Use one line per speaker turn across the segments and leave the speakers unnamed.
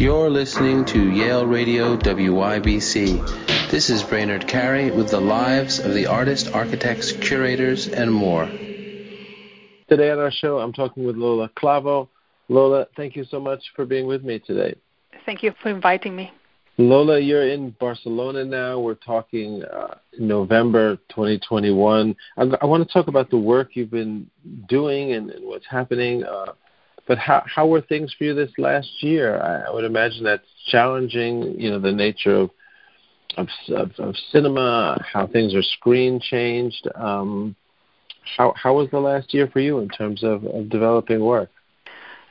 You're listening to Yale Radio WYBC. This is Brainard Carey with the lives of the artists, architects, curators, and more.
Today on our show, I'm talking with Lola Clavo. Lola, thank you so much for being with me today.
Thank you for inviting me.
Lola, you're in Barcelona now. We're talking uh, November 2021. I, I, want to talk about the work you've been doing and, and what's happening. Uh, but how how were things for you this last year? I, I would imagine that's challenging. You know, the nature of of, of, of cinema, how things are screen changed. Um, how how was the last year for you in terms of, of developing work?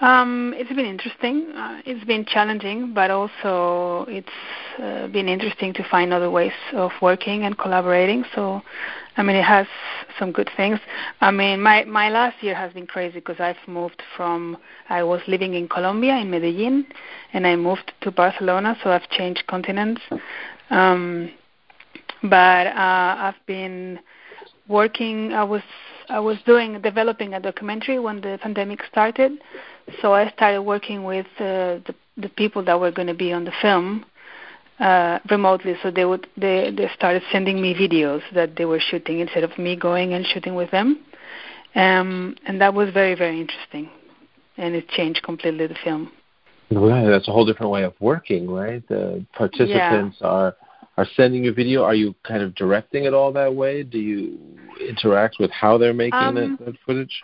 Um, it's been interesting. Uh, it's been challenging, but also it's uh, been interesting to find other ways of working and collaborating. So, I mean, it has some good things. I mean, my my last year has been crazy because I've moved from I was living in Colombia in Medellin, and I moved to Barcelona. So I've changed continents. Um, but uh, I've been working. I was I was doing developing a documentary when the pandemic started so I started working with uh, the, the people that were going to be on the film uh, remotely. So they would they they started sending me videos that they were shooting instead of me going and shooting with them, um, and that was very very interesting, and it changed completely the film.
Right, that's a whole different way of working, right? The participants yeah. are are sending you video. Are you kind of directing it all that way? Do you interact with how they're making um, that, that footage?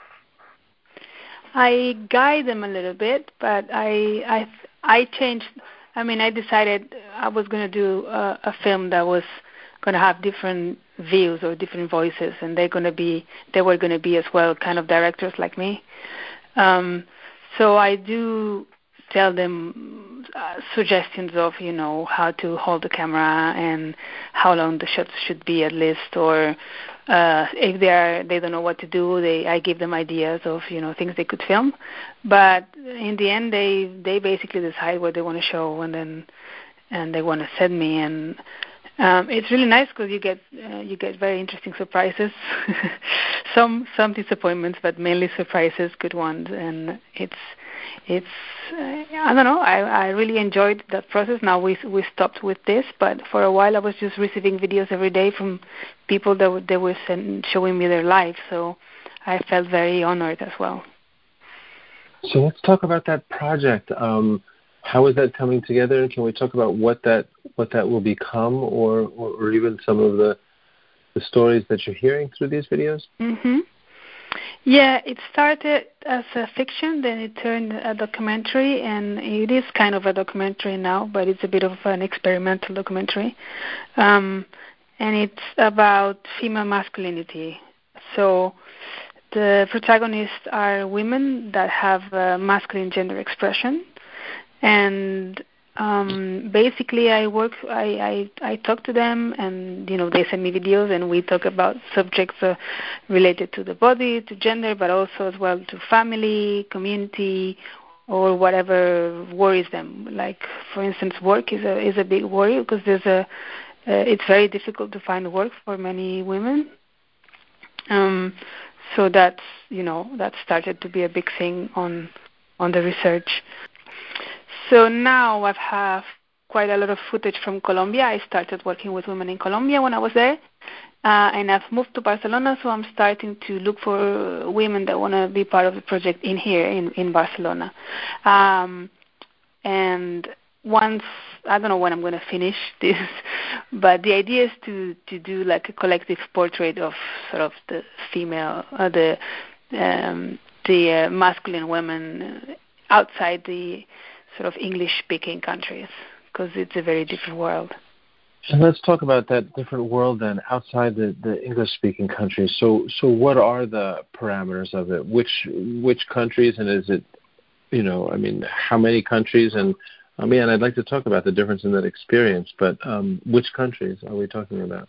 I guide them a little bit, but I I I changed. I mean, I decided I was going to do a, a film that was going to have different views or different voices, and they're going to be they were going to be as well kind of directors like me. Um, so I do tell them uh, suggestions of you know how to hold the camera and how long the shots should be at least, or uh, if they are they don't know what to do, they I give them ideas of you know things they could film, but in the end they they basically decide what they want to show and then and they want to send me. And um, it's really nice because you get uh, you get very interesting surprises, some some disappointments, but mainly surprises, good ones, and it's it's uh, I don't know. I I really enjoyed that process. Now we we stopped with this, but for a while I was just receiving videos every day from people that were, they were send, showing me their life. So I felt very honored as well.
So let's talk about that project. Um, how is that coming together? Can we talk about what that what that will become, or or, or even some of the the stories that you're hearing through these videos?
Mm-hmm. Yeah, it started as a fiction, then it turned a documentary, and it is kind of a documentary now, but it's a bit of an experimental documentary. Um, and it's about female masculinity. So the protagonists are women that have masculine gender expression, and um basically i work i i i talk to them and you know they send me videos and we talk about subjects uh, related to the body to gender but also as well to family community or whatever worries them. Like for instance work is a is a big worry because there's a uh, it's very difficult to find work for many women. Um so that's you know that started to be a big thing on on the research so now I have quite a lot of footage from Colombia. I started working with women in Colombia when I was there. Uh, and I've moved to Barcelona, so I'm starting to look for women that want to be part of the project in here in, in Barcelona. Um, and once I don't know when I'm going to finish this, but the idea is to to do like a collective portrait of sort of the female, uh, the um, the uh, masculine women outside the sort of English speaking countries because it's a very different world.
And let's talk about that different world then outside the, the English speaking countries. So so what are the parameters of it? Which which countries and is it you know, I mean how many countries and I mean I'd like to talk about the difference in that experience, but um, which countries are we talking about?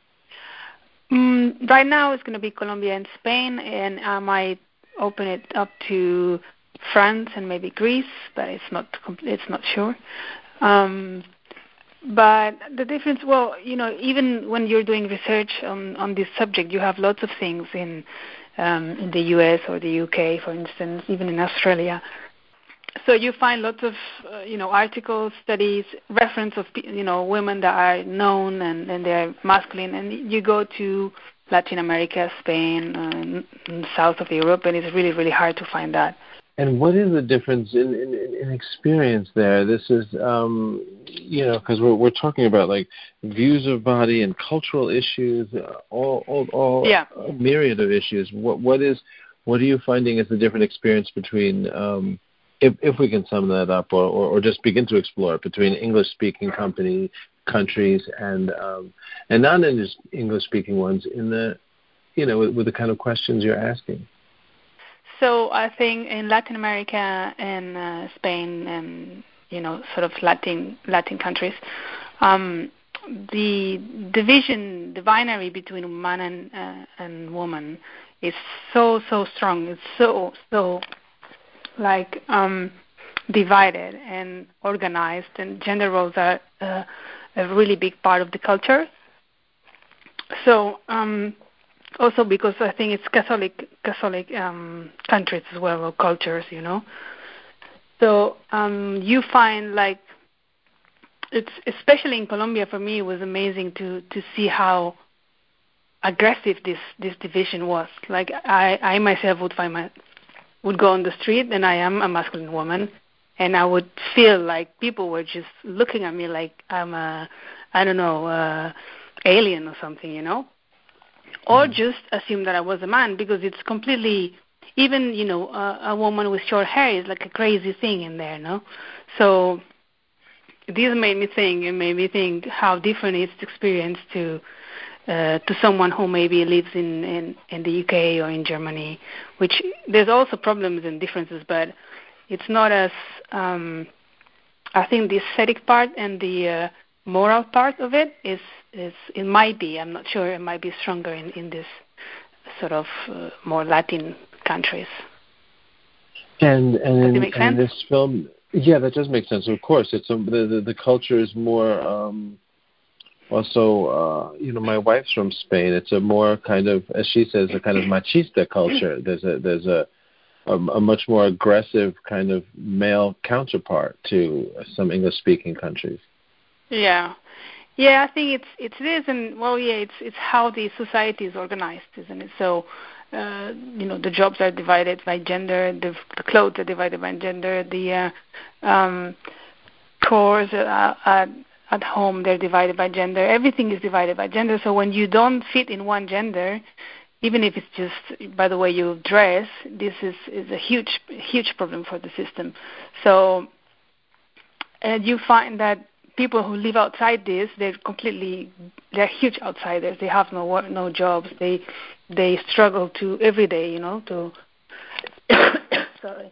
Mm, right now it's going to be Colombia and Spain, and I might open it up to France and maybe Greece, but it's not it's not sure. Um, but the difference, well, you know, even when you're doing research on on this subject, you have lots of things in um, in the U.S. or the U.K., for instance, even in Australia. so you find lots of uh, you know articles, studies, reference of you know women that are known and and they're masculine, and you go to Latin America, Spain, uh, south of Europe, and it's really really hard to find that.
And what is the difference in, in, in experience there? This is, um, you know, because we're we're talking about like views of body and cultural issues, uh, all all, all
yeah.
a myriad of issues. What what is what are you finding as the different experience between, um, if if we can sum that up, or, or, or just begin to explore it between English speaking company countries and um, and non English speaking ones in the, you know, with, with the kind of questions you're asking.
So I think in Latin America and uh, Spain and you know sort of Latin Latin countries, um, the division, the binary between man and uh, and woman is so so strong. It's so so like um, divided and organized, and gender roles are uh, a really big part of the culture. So um, also because I think it's Catholic Catholic um, countries as well or cultures, you know. So um, you find like it's especially in Colombia for me it was amazing to to see how aggressive this this division was. Like I I myself would find my would go on the street and I am a masculine woman and I would feel like people were just looking at me like I'm a I don't know, uh alien or something, you know or mm-hmm. just assume that I was a man because it's completely even you know a, a woman with short hair is like a crazy thing in there, no? So this made me think. It made me think how different is the experience to uh, to someone who maybe lives in, in in the UK or in Germany, which there's also problems and differences, but it's not as um, I think the aesthetic part and the uh, moral part of it is is it might be I'm not sure it might be stronger in in this sort of uh, more Latin countries.
And and
in,
and this film, yeah, that does make sense. Of course, it's a, the, the the culture is more. um also, uh, you know, my wife's from Spain. It's a more kind of, as she says, a kind of machista culture. There's a there's a a, a much more aggressive kind of male counterpart to some English-speaking countries.
Yeah, yeah, I think it's it's this, and well, yeah, it's it's how the society is organized, isn't it? So, uh, you know, the jobs are divided by gender, the, the clothes are divided by gender, the uh, um, chores at, at home they're divided by gender. Everything is divided by gender. So when you don't fit in one gender, even if it's just by the way you dress, this is is a huge huge problem for the system. So, and you find that people who live outside this, they're completely, they're huge outsiders. They have no work, no jobs. They they struggle to every day, you know, to. sorry,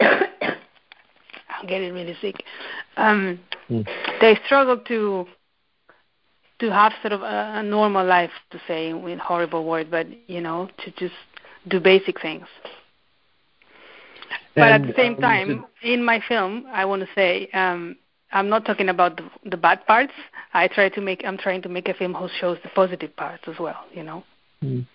I'm getting really sick. Um, mm. They struggle to to have sort of a, a normal life, to say in horrible word, but you know, to just do basic things. But at the same um, time, in my film, I want to say um, I'm not talking about the, the bad parts. I try to make I'm trying to make a film who shows the positive parts as well. You know.
Mm.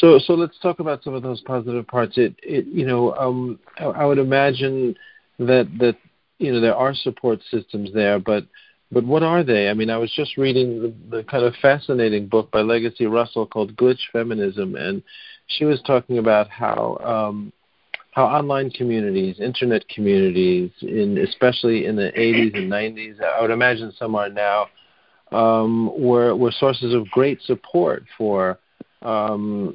So so let's talk about some of those positive parts. It it you know um I, I would imagine that that you know there are support systems there, but but what are they? I mean, I was just reading the, the kind of fascinating book by Legacy Russell called Glitch Feminism, and she was talking about how um, how online communities, internet communities, in especially in the 80s and 90s, I would imagine some are now, um, were were sources of great support for, um,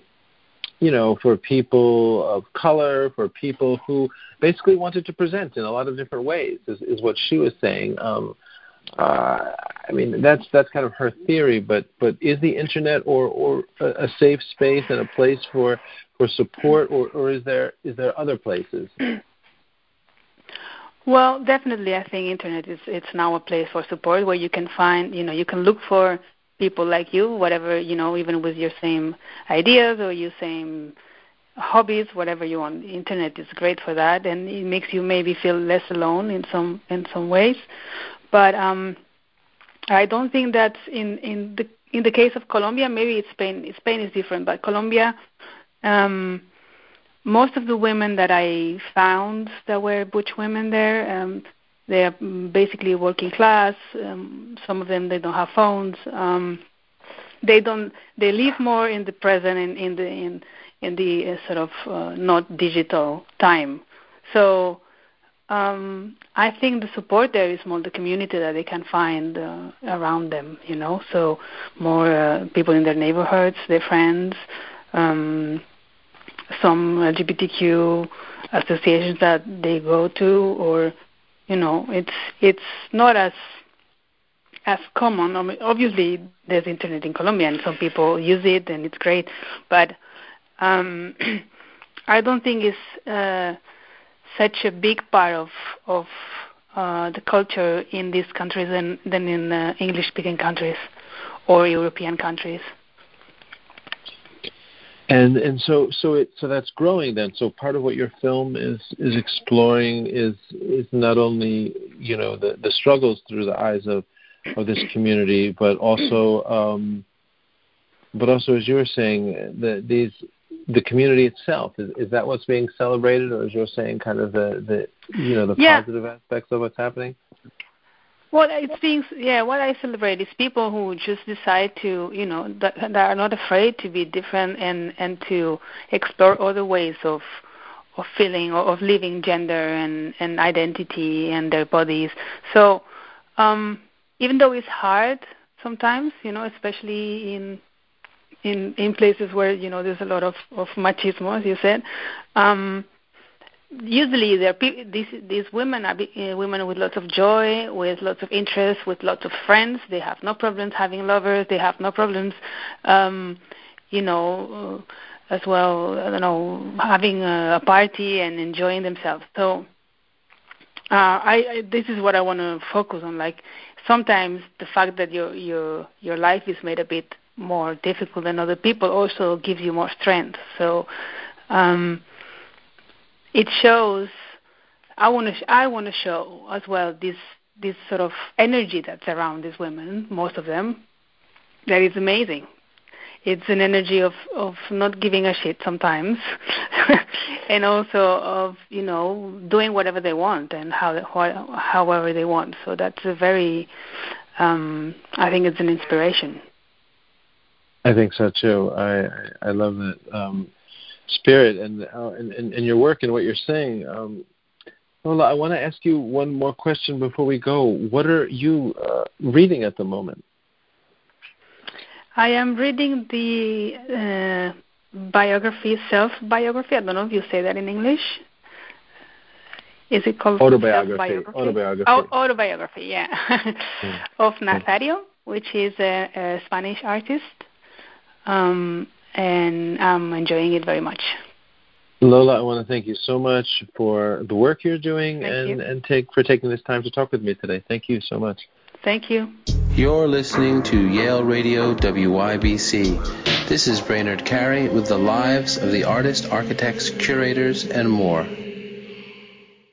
you know, for people of color, for people who basically wanted to present in a lot of different ways, is, is what she was saying. Um, uh, I mean, that's that's kind of her theory, but but is the internet or or a safe space and a place for for support, or, or is there is there other places?
Well, definitely, I think internet is it's now a place for support where you can find, you know, you can look for people like you, whatever, you know, even with your same ideas or your same hobbies, whatever you want. The internet is great for that, and it makes you maybe feel less alone in some in some ways. But um, I don't think that in in the in the case of Colombia. Maybe it's Spain. Spain is different, but Colombia um, most of the women that I found that were butch women there, um, they are basically working class. Um, some of them they don't have phones. Um, they don't. They live more in the present in, in the in in the uh, sort of uh, not digital time. So um, I think the support there is more the community that they can find uh, around them. You know, so more uh, people in their neighborhoods, their friends, um, some LGBTQ associations that they go to, or you know, it's it's not as as common. I mean, obviously, there's internet in Colombia, and some people use it, and it's great. But um, I don't think it's uh, such a big part of of uh, the culture in these countries than than in uh, English-speaking countries or European countries.
And and so so it so that's growing then. So part of what your film is is exploring is is not only you know the the struggles through the eyes of of this community, but also um, but also as you were saying that these the community itself is, is that what's being celebrated, or as you're saying, kind of the the you know the
yeah.
positive aspects of what's happening?
Well, it's being, yeah, what I celebrate is people who just decide to, you know, that, that are not afraid to be different and and to explore other ways of of feeling or of living gender and and identity and their bodies. So, um, even though it's hard sometimes, you know, especially in in in places where you know there's a lot of of machismo, as you said. Um, usually there these these women are uh, women with lots of joy, with lots of interest, with lots of friends. They have no problems having lovers. They have no problems, um, you know, uh, as well. I don't know, having a, a party and enjoying themselves. So. Uh, I, I this is what I want to focus on. Like sometimes the fact that your your your life is made a bit more difficult than other people also gives you more strength. So um, it shows. I want to. Sh- I want to show as well this this sort of energy that's around these women. Most of them, that is amazing. It's an energy of of not giving a shit sometimes, and also of you know doing whatever they want and how however they want. So that's a very. Um, I think it's an inspiration.
I think so too. I I, love that. Um, spirit and, uh, and, and, and your work and what you're saying. Um, Lola, I want to ask you one more question before we go. What are you uh, reading at the moment?
I am reading the uh, biography, self biography. I don't know if you say that in English. Is it called
autobiography? Autobiography. Oh,
autobiography, yeah, mm. of Nazario, which is a, a Spanish artist. Um, and I'm enjoying it very much.
Lola, I want to thank you so much for the work you're doing
thank
and,
you.
and take for taking this time to talk with me today. Thank you so much.
Thank you.
You're listening to Yale Radio WYBC. This is Brainard Carey with the lives of the artists, architects, curators, and more.